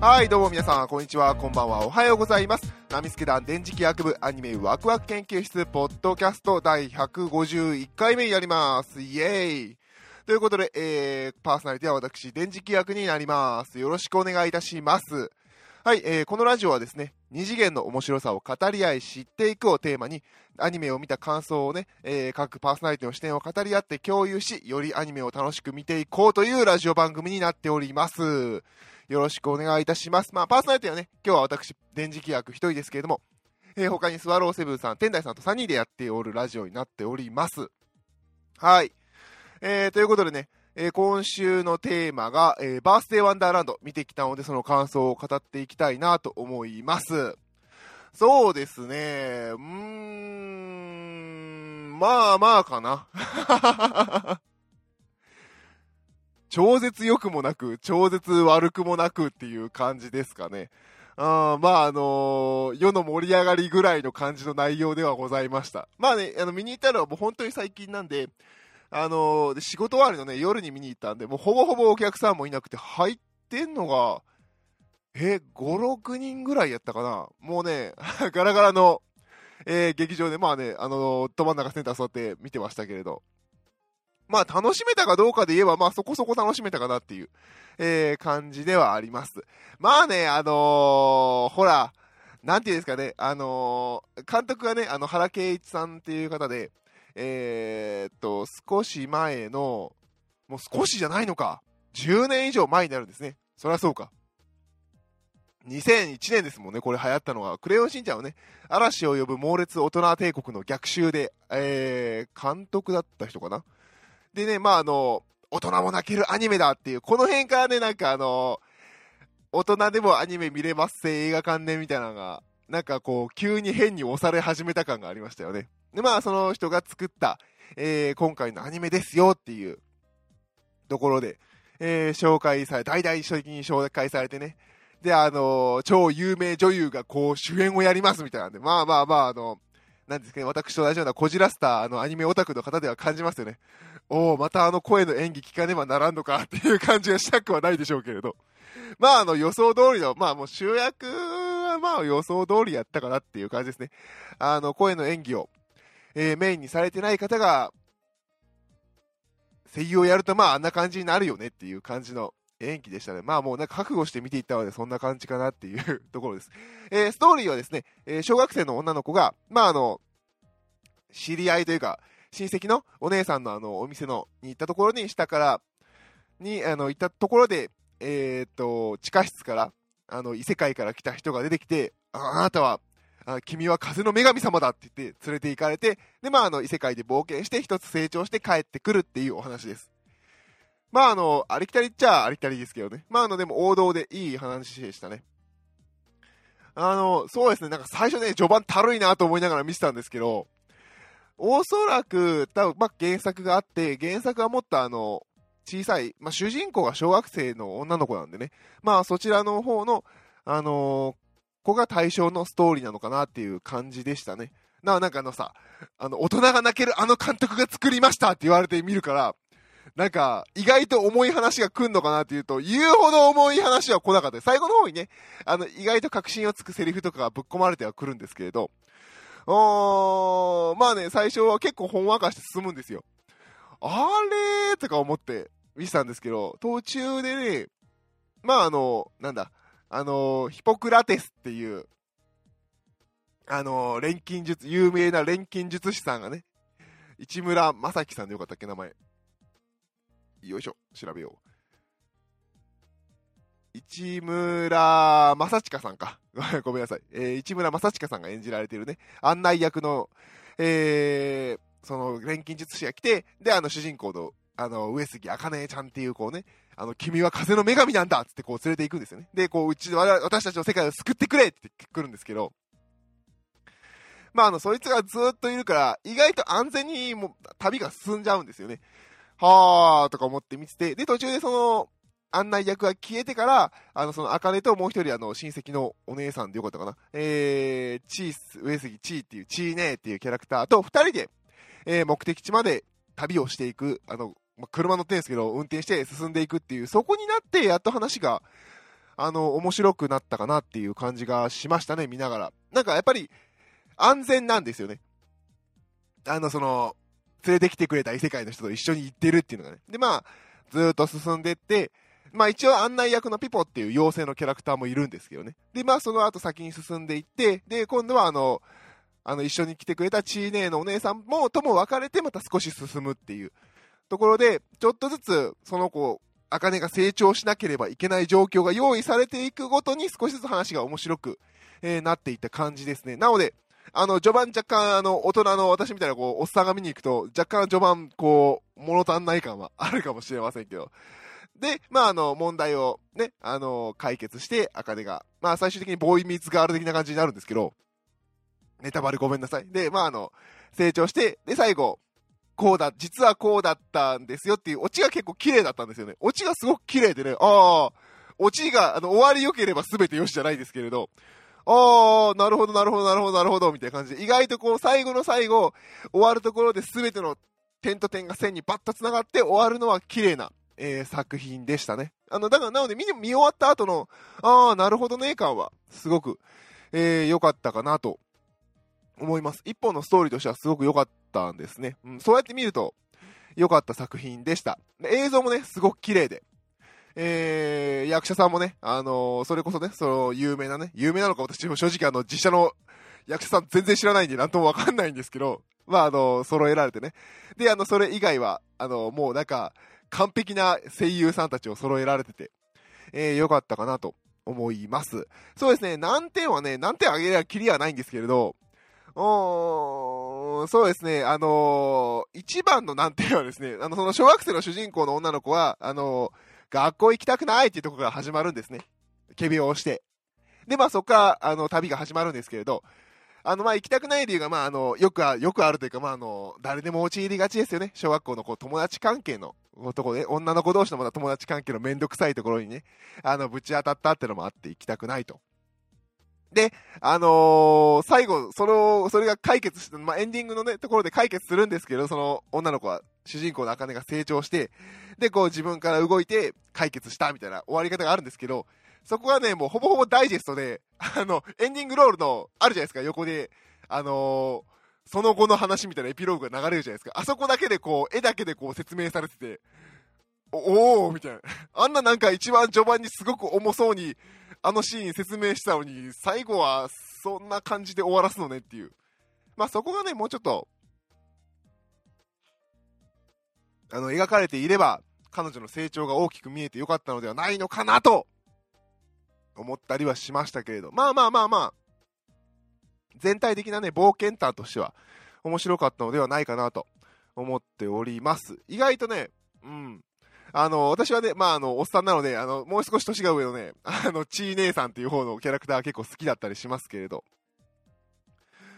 はい、どうも皆さん、こんにちは、こんばんは、おはようございます。ナミスケ団電磁気学部アニメワクワク研究室ポッドキャスト第151回目やります。イエーイということで、えー、パーソナリティは私、電磁気役になります。よろしくお願いいたします。はい、えー、このラジオはですね、二次元の面白さを語り合い知っていくをテーマに、アニメを見た感想をね、えー、各パーソナリティの視点を語り合って共有し、よりアニメを楽しく見ていこうというラジオ番組になっております。よろしくお願いいたします。まあ、パーソナリティはね、今日は私、電磁気役一人ですけれども、えー他にスワローセブンさん、天台さんと3人でやっておるラジオになっております。はい。えー、ということでね、えー今週のテーマが、えーバースデーワンダーランド見てきたので、その感想を語っていきたいなと思います。そうですね、うーん、まあまあかな。超絶良くもなく、超絶悪くもなくっていう感じですかね。あまああのー世の盛り上がりぐらいの感じの内容ではございました。まあね、あの見に行ったのはもう本当に最近なんで、あのー仕事終わりのね、夜に見に行ったんで、もうほぼほぼお客さんもいなくて、入ってんのが、え、5、6人ぐらいやったかな。もうね、ガラガラの、えー劇場で、まあね、あのーど真ん中センター座って見てましたけれど、まあ楽しめたかどうかで言えば、まあそこそこ楽しめたかなっていう、えー感じではあります。まあね、あのーほら、なんていうんですかね、あのー監督がね、あの、原敬一さんっていう方で、えーっと、少し前の、もう少しじゃないのか、10年以上前になるんですね。そりゃそうか。2001年ですもんね、これ流行ったのは。クレヨンしんちゃんはね、嵐を呼ぶ猛烈大人帝国の逆襲で、えー、監督だった人かな。でね、まああの、大人も泣けるアニメだっていう、この辺からね、なんかあの、大人でもアニメ見れますせ映画館ねみたいなのが、なんかこう、急に変に押され始めた感がありましたよね。で、まあその人が作った、えー今回のアニメですよっていうところで、えー紹介され、大々書的に紹介されてね。で、あのー超有名女優がこう主演をやりますみたいなんで、まあまあまあ、あの、なんですかね、私と同じようなこじらせたあのアニメオタクの方では感じますよね。おお、またあの声の演技聞かねばならんのかっていう感じがしたくはないでしょうけれど。まああの予想通りの、まあもう主役はまあ予想通りやったかなっていう感じですね。あの声の演技を、えーメインにされてない方が、声優をやるとまああんな感じになるよねっていう感じの演技でしたね。まあもうなんか覚悟して見ていったのでそんな感じかなっていう ところです。えーストーリーはですね、えー小学生の女の子が、まああの、知り合いというか、親戚のお姉さんのあのお店のに行ったところに下からにあの行ったところで、えっと地下室からあの異世界から来た人が出てきてあなたはあ君は風の女神様だって言って連れて行かれてでまああの異世界で冒険して一つ成長して帰ってくるっていうお話です。まああのありきたりっちゃありきたりですけどね。まああのでも王道でいい話でしたね。あのそうですね。なんか最初ね序盤たるいなと思いながら見てたんですけどおそらく、多分、まあ、原作があって、原作はもっとあの、小さい、まあ、主人公が小学生の女の子なんでね、まあ、そちらの方の、あのー子が対象のストーリーなのかなっていう感じでしたね。な、なんかあのさ、あの、大人が泣けるあの監督が作りましたって言われてみるから、なんか、意外と重い話が来んのかなっていうと、言うほど重い話は来なかった。最後の方にね、あの、意外と確信をつくセリフとかがぶっ込まれてはくるんですけれど、おーんまあね、最初は結構ほんわかして進むんですよ。あれーとか思って見てたんですけど、途中でね、まああの、なんだ、あの、ヒポクラテスっていう、あの、錬金術、有名な錬金術師さんがね、市村正樹さんでよかったっけ、名前。よいしょ、調べよう。市村正親さんか。ごめんなさい。えー市村正親さんが演じられてるね、案内役の、えーその錬金術師が来て、で、あの主人公の、あの、上杉茜ちゃんっていう子をね、あの、君は風の女神なんだっつってこう連れて行くんですよね。で、こう、うち、我々私たちの世界を救ってくれって言ってくるんですけど、まあ、あの、そいつがずっといるから、意外と安全にもう旅が進んじゃうんですよね。はーとか思って見てて、で、途中でその、案内役が消えてから、あの、その、あかねともう一人、あの、親戚のお姉さんでよかったかな。えー、チース、上杉チーっていう、チーネーっていうキャラクターと二人で、えー目的地まで旅をしていく、あの、まあ車乗ってるんですけど、運転して進んでいくっていう、そこになって、やっと話が、あの、面白くなったかなっていう感じがしましたね、見ながら。なんかやっぱり、安全なんですよね。あの、その、連れてきてくれた異世界の人と一緒に行ってるっていうのがね。で、まあ、ずっと進んでって、まあ一応案内役のピポっていう妖精のキャラクターもいるんですけどね。で、まあその後先に進んでいって、で、今度はあの、あの、一緒に来てくれたチーネーのお姉さんも、とも別れてまた少し進むっていうところで、ちょっとずつその子、アカネが成長しなければいけない状況が用意されていくごとに少しずつ話が面白く、えー、なっていった感じですね。なので、あの、序盤若干、あの、大人の私みたいな、こう、おっさんが見に行くと、若干序盤、こう、物足んない感はあるかもしれませんけど。で、まあ、あの、問題をね、あの、解決して、あかねが、まあ、最終的にボーイミーツガール的な感じになるんですけど、ネタバレごめんなさい。で、まあ、あの、成長して、で、最後、こうだ、実はこうだったんですよっていう、オチが結構綺麗だったんですよね。オチがすごく綺麗でね、ああ、オチが、あの、終わり良ければ全て良しじゃないですけれど、ああ、なるほど、なるほど、なるほど、なるほど、みたいな感じで、意外とこう、最後の最後、終わるところで全ての点と点が線にバッと繋がって終わるのは綺麗な、えー、作品でしたね。あの、だから、なので見、見終わった後の、ああ、なるほどね、感は、すごく、えー、良かったかなと思います。一本のストーリーとしてはすごく良かったんですね。うん、そうやって見ると、良かった作品でした。映像もね、すごく綺麗で。えー、役者さんもね、あのー、それこそね、その、有名なね、有名なのか私も正直あの、実写の役者さん全然知らないんでなんともわかんないんですけど、まああのー、揃えられてね。で、あの、それ以外は、あのー、もうなんか、完璧な声優さんたちを揃えられてて、えー、良かったかなと思います。そうですね、難点はね、難点あげればキリはないんですけれど、おー、そうですね、あのー、一番の難点はですね、あの、その小学生の主人公の女の子は、あのー、学校行きたくないっていうところが始まるんですね。仮病をして。で、まあそこから、あの、旅が始まるんですけれど、あの、まあ行きたくない理由が、まああの、よくあ、よくあるというか、まああの、誰でも陥りがちですよね。小学校のこう友達関係のとこで、女の子同士のまだ友達関係のめんどくさいところにね、あの、ぶち当たったってのもあって行きたくないと。で、あのー、最後、その、それが解決して、まあ、エンディングのね、ところで解決するんですけど、その女の子は、主人公の茜が成長して、で、こう自分から動いて解決したみたいな終わり方があるんですけど、そこはね、もうほぼほぼダイジェストで、あの、エンディングロールの、あるじゃないですか、横で、あのー、その後の話みたいなエピローグが流れるじゃないですか。あそこだけでこう、絵だけでこう説明されてて、おおーみたいな。あんななんか一番序盤にすごく重そうに、あのシーン説明したのに、最後はそんな感じで終わらすのねっていう。まあそこがね、もうちょっと、あの、描かれていれば、彼女の成長が大きく見えてよかったのではないのかなと、思ったりはしましたけれど。まあまあまあまあ、全体的なね、冒険譚としては、面白かったのではないかなと思っております。意外とね、うん、あの、私はね、まあ、あの、おっさんなので、あの、もう少し年が上のね、あの、ちー姉さんっていう方のキャラクター結構好きだったりしますけれど、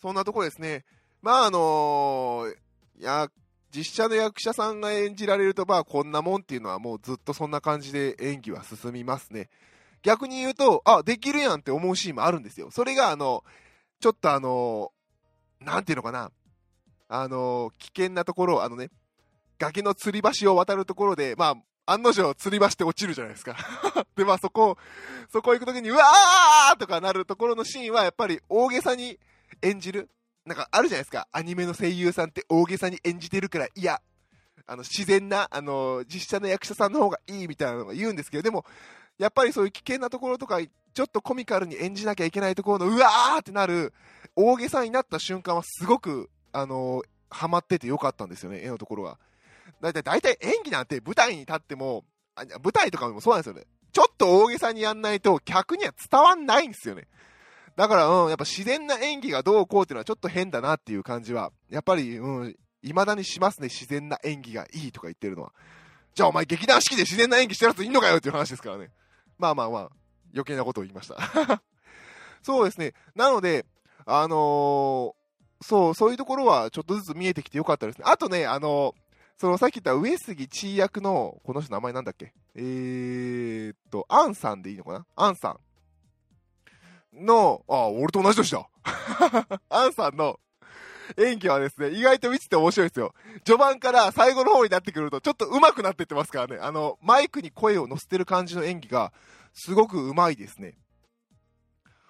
そんなとこですね。まあ、あのー、や、実写の役者さんが演じられると、まあ、こんなもんっていうのはもうずっとそんな感じで演技は進みますね。逆に言うと、あ、できるやんって思うシーンもあるんですよ。それが、あの、ちょっとあの、なんていうのかな。あの、危険なところ、あのね、崖の吊り橋を渡るところで、まあ、案の定吊り橋って落ちるじゃないですか で、まあそこ、そこ行くときに、うわーとかなるところのシーンはやっぱり大げさに演じる。なんかあるじゃないですか。アニメの声優さんって大げさに演じてるから、いや、あの、自然な、あの、実写の役者さんの方がいいみたいなのが言うんですけど、でも、やっぱりそういう危険なところとか、ちょっとコミカルに演じなきゃいけないところの、うわーってなる、大げさになった瞬間はすごく、あの、ハマっててよかったんですよね、絵のところは。だいたい、だいたい演技なんて舞台に立っても、舞台とかもそうなんですよね。ちょっと大げさにやんないと客には伝わんないんですよね。だから、うん、やっぱ自然な演技がどうこうっていうのはちょっと変だなっていう感じは、やっぱり、うん、未だにしますね、自然な演技がいいとか言ってるのは。じゃあお前劇団四季で自然な演技してるやついんのかよっていう話ですからね。まあまあまあ、余計なことを言いました。そうですね。なので、あのー、そう、そういうところはちょっとずつ見えてきてよかったですね。あとね、あのそのさっき言った上杉千役の、この人名前なんだっけ？えーっと、アンさんでいいのかな？アンさんの、あ、俺と同じ年だ。アンさんの演技はですね、意外と見てて面白いですよ。序盤から最後の方になってくると、ちょっと上手くなってってますからね。あの、マイクに声を乗せてる感じの演技が、すごく上手いですね。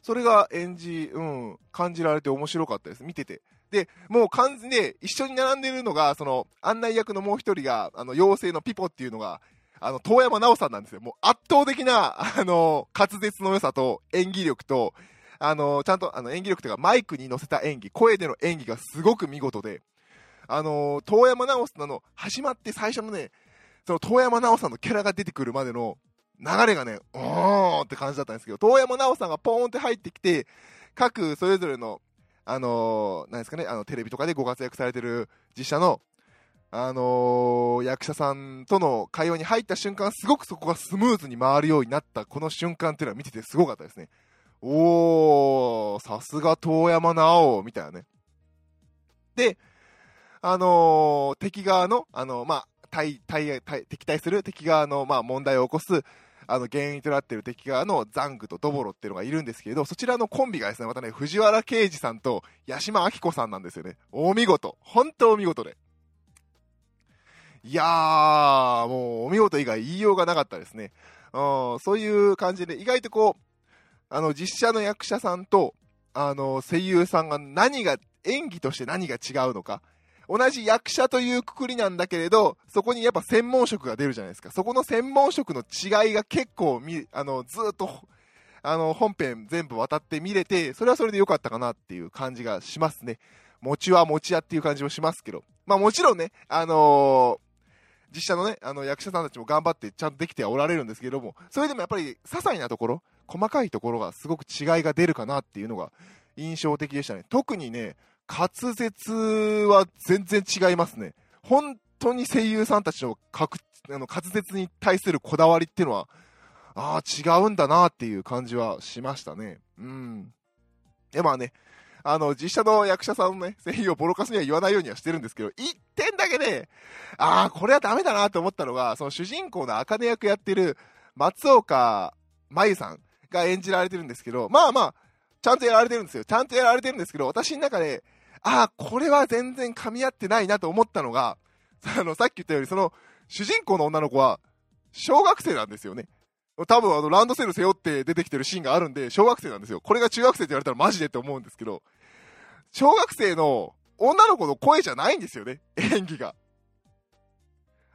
それが演じ、うん、感じられて面白かったです。見てて。で、もう完全に一緒に並んでるのが、その、案内役のもう一人が、あの、妖精のピポっていうのが、あの、遠山奈緒さんなんですよ。もう圧倒的な、あの、滑舌の良さと演技力と、あの、ちゃんと、あの、演技力というか、マイクに乗せた演技、声での演技がすごく見事で、あの、遠山奈緒さんの、始まって最初のね、その遠山奈緒さんのキャラが出てくるまでの流れがね、おーって感じだったんですけど、遠山奈緒さんがポーンって入ってきて、各それぞれの、あのー、なんですかね、あの、テレビとかでご活躍されてる実写の、あのー、役者さんとの会話に入った瞬間、すごくそこがスムーズに回るようになったこの瞬間っていうのは見ててすごかったですね。おー、さすが遠山直みたいなね。で、あのー、敵側の、あのー、まあ、対、対、対、敵対する敵側の、まあ、問題を起こす、あの、原因となっている敵側のザングとドボロっていうのがいるんですけど、そちらのコンビがですね、またね、藤原啓治さんと八島明子さんなんですよね。お見事。本当お見事で。いやー、もうお見事以外言いようがなかったですね。うん、そういう感じで、意外とこう、あの、実写の役者さんと、あの、声優さんが何が、演技として何が違うのか。同じ役者というくくりなんだけれど、そこにやっぱ専門職が出るじゃないですか。そこの専門職の違いが結構み、あの、ずっと、あの、本編全部渡って見れて、それはそれで良かったかなっていう感じがしますね。餅は餅屋っていう感じもしますけど。まあもちろんね、あのー、実写のね、あの役者さんたちも頑張ってちゃんとできてはおられるんですけども、それでもやっぱり些細なところ、細かいところがすごく違いが出るかなっていうのが印象的でしたね。特にね、滑舌は全然違いますね。本当に声優さんたちのあの滑舌に対するこだわりっていうのは、ああ、違うんだなっていう感じはしましたね。うん。で、まあね、あの、実写の役者さんのね、声優をボロカスには言わないようにはしてるんですけど、一点だけね、ああ、これはダメだなと思ったのが、その主人公の茜役やってる松岡真由さんが演じられてるんですけど、まあまあ、ちゃんとやられてるんですよ。ちゃんとやられてるんですけど、私の中で、ああ、これは全然噛み合ってないなと思ったのが、あの、さっき言ったように、その、主人公の女の子は、小学生なんですよね。多分あの、ランドセル背負って出てきてるシーンがあるんで、小学生なんですよ。これが中学生って言われたらマジでって思うんですけど、小学生の女の子の声じゃないんですよね、演技が。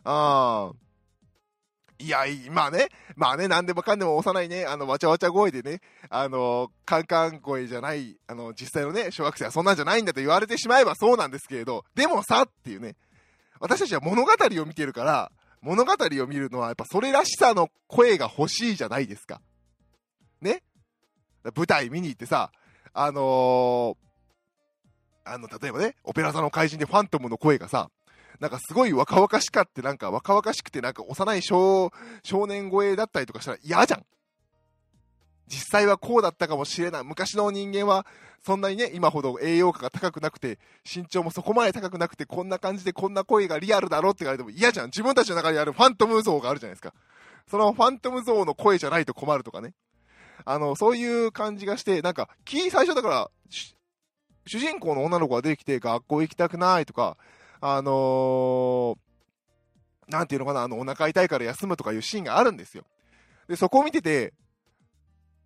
ああ。いや、まあね、まあね、なんでもかんでも幼いね、あの、わちゃわちゃ声でね、あの、カンカン声じゃない、あの、実際のね、小学生はそんなんじゃないんだと言われてしまえばそうなんですけれど、でもさっていうね、私たちは物語を見てるから、物語を見るのはやっぱそれらしさの声が欲しいじゃないですか。ね。舞台見に行ってさ、あのー、あの、例えばね、オペラ座の怪人でファントムの声がさ、なんかすごい若々しかって、なんか若々しくて、なんか幼い少少年声だったりとかしたら嫌じゃん。実際はこうだったかもしれない。昔の人間は、そんなにね、今ほど栄養価が高くなくて、身長もそこまで高くなくて、こんな感じでこんな声がリアルだろって言われても嫌じゃん。自分たちの中にあるファントム像があるじゃないですか。そのファントム像の声じゃないと困るとかね。あの、そういう感じがして、なんか、キー最初だから、主人公の女の子が出てきて学校行きたくないとか、あのー、なんていうのかな、あの、お腹痛いから休むとかいうシーンがあるんですよ。で、そこを見てて、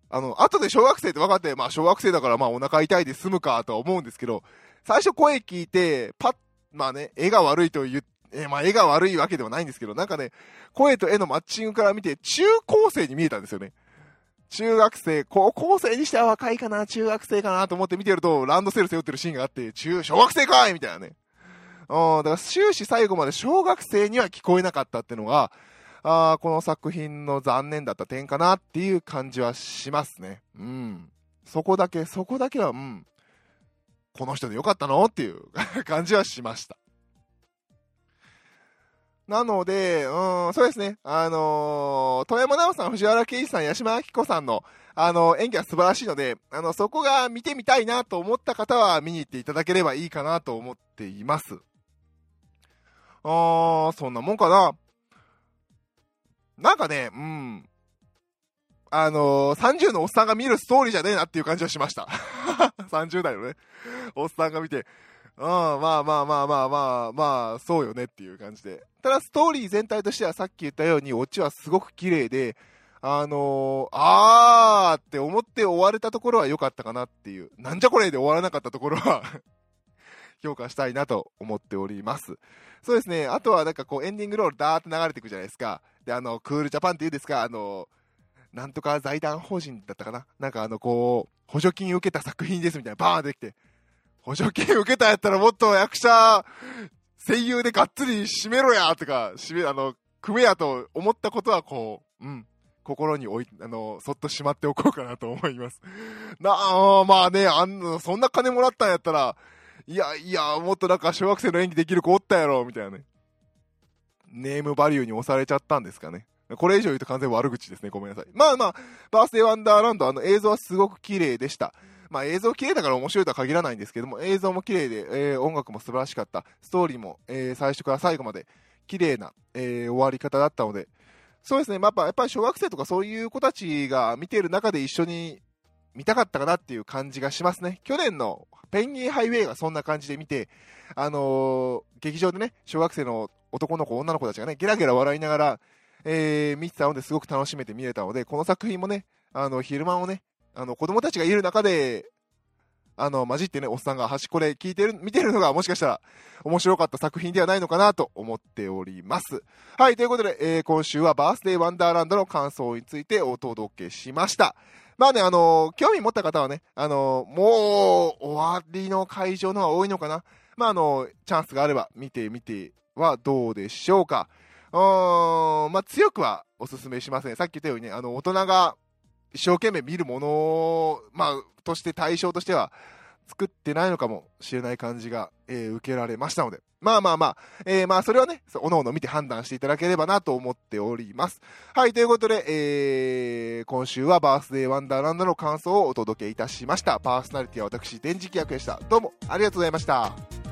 あの、後で小学生って分かって、まあ小学生だからまあお腹痛いで済むかとは思うんですけど、最初声聞いて、パッ、まあね、絵が悪いと言って、えまあ絵が悪いわけではないんですけど、なんかね、声と絵のマッチングから見て、中高生に見えたんですよね。中学生、高校生にしては若いかな、中学生かなと思って見てると、ランドセル背負ってるシーンがあって、中、小学生かいみたいなね。うん、だから終始最後まで小学生には聞こえなかったっていうのが、あこの作品の残念だった点かなっていう感じはしますね。うん。そこだけ、そこだけは、うん。この人でよかったのっていう 感じはしました。なので、うん、そうですね。あのー、富山直さん、藤原圭司さん、八島明子さんの、あのー、演技は素晴らしいので、あの、そこが見てみたいなと思った方は見に行っていただければいいかなと思っています。あー、そんなもんかな。なんかね、うん。あのー、30のおっさんが見るストーリーじゃねえなっていう感じはしました。30代のね、おっさんが見て、うん、まあまあまあまあまあまあ、そうよねっていう感じで。ただ、ストーリー全体としてはさっき言ったように、オチはすごく綺麗で、あのー、あーって思って終われたところは良かったかなっていう、なんじゃこれで終わらなかったところは評価したいなと思っております。そうですね、あとはなんかこうエンディングロールダーって流れていくじゃないですか。で、あの、クールジャパンって言うんですか、あの、なんとか財団法人だったかな？なんかあの、こう、補助金受けた作品ですみたいな、バーンできて、補助金受けたやったらもっと役者、声優でがっつり締めろやとか、締め、あの、組めやと思ったことはこう、うん、心に置い、あの、そっとしまっておこうかなと思います。なあ、まあね、あんの、そんな金もらったんやったら、いやいや、もっとなんか小学生の演技できる子おったやろ、みたいなね。ネームバリューに押されちゃったんですかね。これ以上言うと完全悪口ですね。ごめんなさい。まあまあ、バースデーワンダーランド、あの映像はすごく綺麗でした。まあ映像綺麗だから面白いとは限らないんですけども、映像も綺麗で、えー、音楽も素晴らしかった。ストーリーも、えー、最初から最後まで綺麗な、えー、終わり方だったので、そうですね、まあ、やっぱり小学生とかそういう子たちが見ている中で一緒に見たかったかなっていう感じがしますね。去年のペンギンハイウェイがそんな感じで見て、あのー、劇場でね、小学生の男の子、女の子たちがね、ゲラゲラ笑いながら、えー、見てたのですごく楽しめて見れたので、この作品もね、あの、昼間をね、あの、子供たちがいる中で、あの、混じってね、おっさんが端っこで聞いてる、見てるのがもしかしたら面白かった作品ではないのかなと思っております。はい、ということで、えー、今週はバースデーワンダーランドの感想についてお届けしました。まあね、あの、興味持った方はね、あの、もう終わりの会場の方が多いのかな。まあ、あのチャンスがあれば見てみてはどうでしょうか。うーん、まあ、強くはお勧めしません。さっき言ったようにね、あの、大人が一生懸命見るものを、まあ、として対象としては作ってないのかもしれない感じが、えー、受けられましたので。まあまあまあ、えー、まあそれはね、おのおの見て判断していただければなと思っております。はい、ということで、えー、今週はバースデーワンダーランドの感想をお届けいたしました。パーソナリティは私、電磁気役でした。どうもありがとうございました。